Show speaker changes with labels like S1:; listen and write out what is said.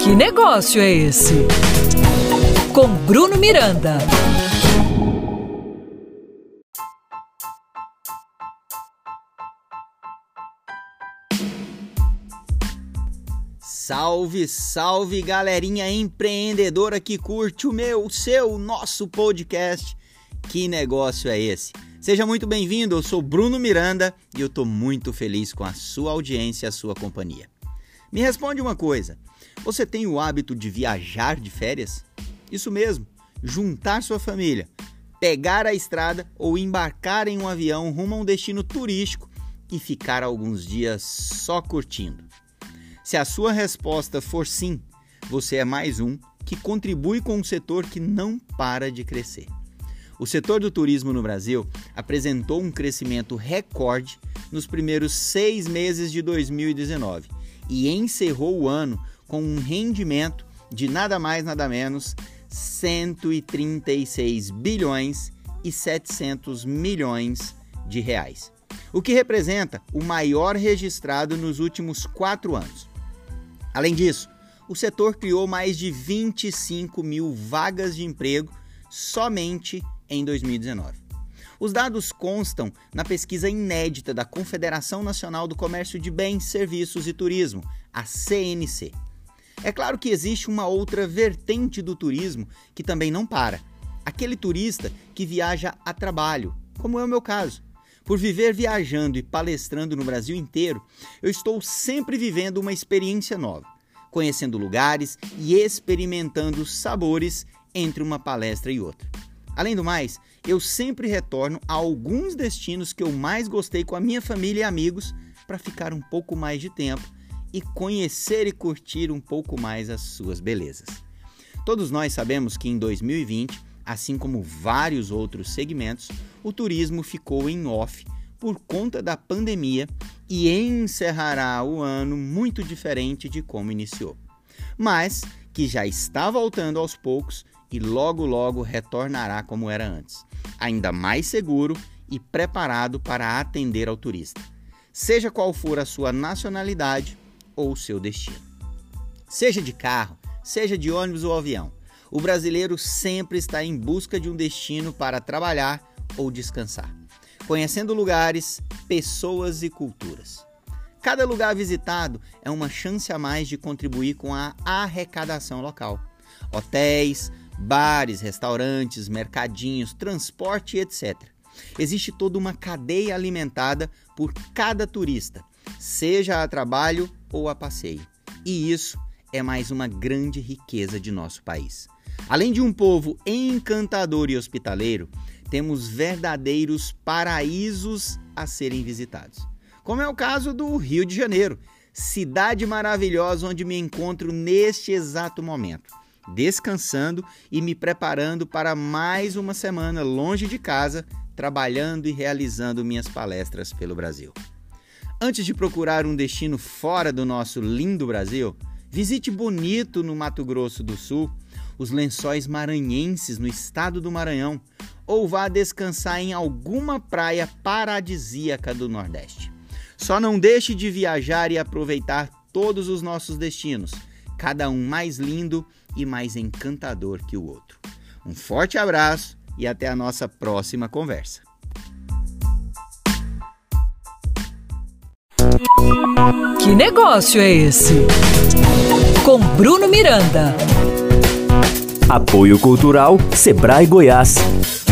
S1: Que negócio é esse? Com Bruno Miranda.
S2: Salve, salve galerinha empreendedora que curte o meu, o seu, o nosso podcast. Que negócio é esse? Seja muito bem-vindo, eu sou Bruno Miranda e eu estou muito feliz com a sua audiência e a sua companhia. Me responde uma coisa: você tem o hábito de viajar de férias? Isso mesmo, juntar sua família, pegar a estrada ou embarcar em um avião rumo a um destino turístico e ficar alguns dias só curtindo. Se a sua resposta for sim, você é mais um que contribui com um setor que não para de crescer. O setor do turismo no Brasil apresentou um crescimento recorde nos primeiros seis meses de 2019 e encerrou o ano com um rendimento de nada mais nada menos 136 bilhões e 700 milhões de reais, o que representa o maior registrado nos últimos quatro anos. Além disso, o setor criou mais de 25 mil vagas de emprego somente em 2019. Os dados constam na pesquisa inédita da Confederação Nacional do Comércio de Bens, Serviços e Turismo, a CNC. É claro que existe uma outra vertente do turismo que também não para. Aquele turista que viaja a trabalho, como é o meu caso. Por viver viajando e palestrando no Brasil inteiro, eu estou sempre vivendo uma experiência nova, conhecendo lugares e experimentando sabores entre uma palestra e outra. Além do mais, eu sempre retorno a alguns destinos que eu mais gostei com a minha família e amigos para ficar um pouco mais de tempo e conhecer e curtir um pouco mais as suas belezas. Todos nós sabemos que em 2020 assim como vários outros segmentos, o turismo ficou em off por conta da pandemia e encerrará o ano muito diferente de como iniciou. Mas que já está voltando aos poucos e logo logo retornará como era antes, ainda mais seguro e preparado para atender ao turista, seja qual for a sua nacionalidade ou seu destino. Seja de carro, seja de ônibus ou avião, o brasileiro sempre está em busca de um destino para trabalhar ou descansar, conhecendo lugares, pessoas e culturas. Cada lugar visitado é uma chance a mais de contribuir com a arrecadação local. Hotéis, bares, restaurantes, mercadinhos, transporte, etc. Existe toda uma cadeia alimentada por cada turista, seja a trabalho ou a passeio. E isso é mais uma grande riqueza de nosso país. Além de um povo encantador e hospitaleiro, temos verdadeiros paraísos a serem visitados. Como é o caso do Rio de Janeiro, cidade maravilhosa onde me encontro neste exato momento, descansando e me preparando para mais uma semana longe de casa, trabalhando e realizando minhas palestras pelo Brasil. Antes de procurar um destino fora do nosso lindo Brasil, visite Bonito, no Mato Grosso do Sul os lençóis maranhenses no estado do Maranhão ou vá descansar em alguma praia paradisíaca do Nordeste. Só não deixe de viajar e aproveitar todos os nossos destinos, cada um mais lindo e mais encantador que o outro. Um forte abraço e até a nossa próxima conversa.
S1: Que negócio é esse? Com Bruno Miranda.
S3: Apoio Cultural Sebrae Goiás.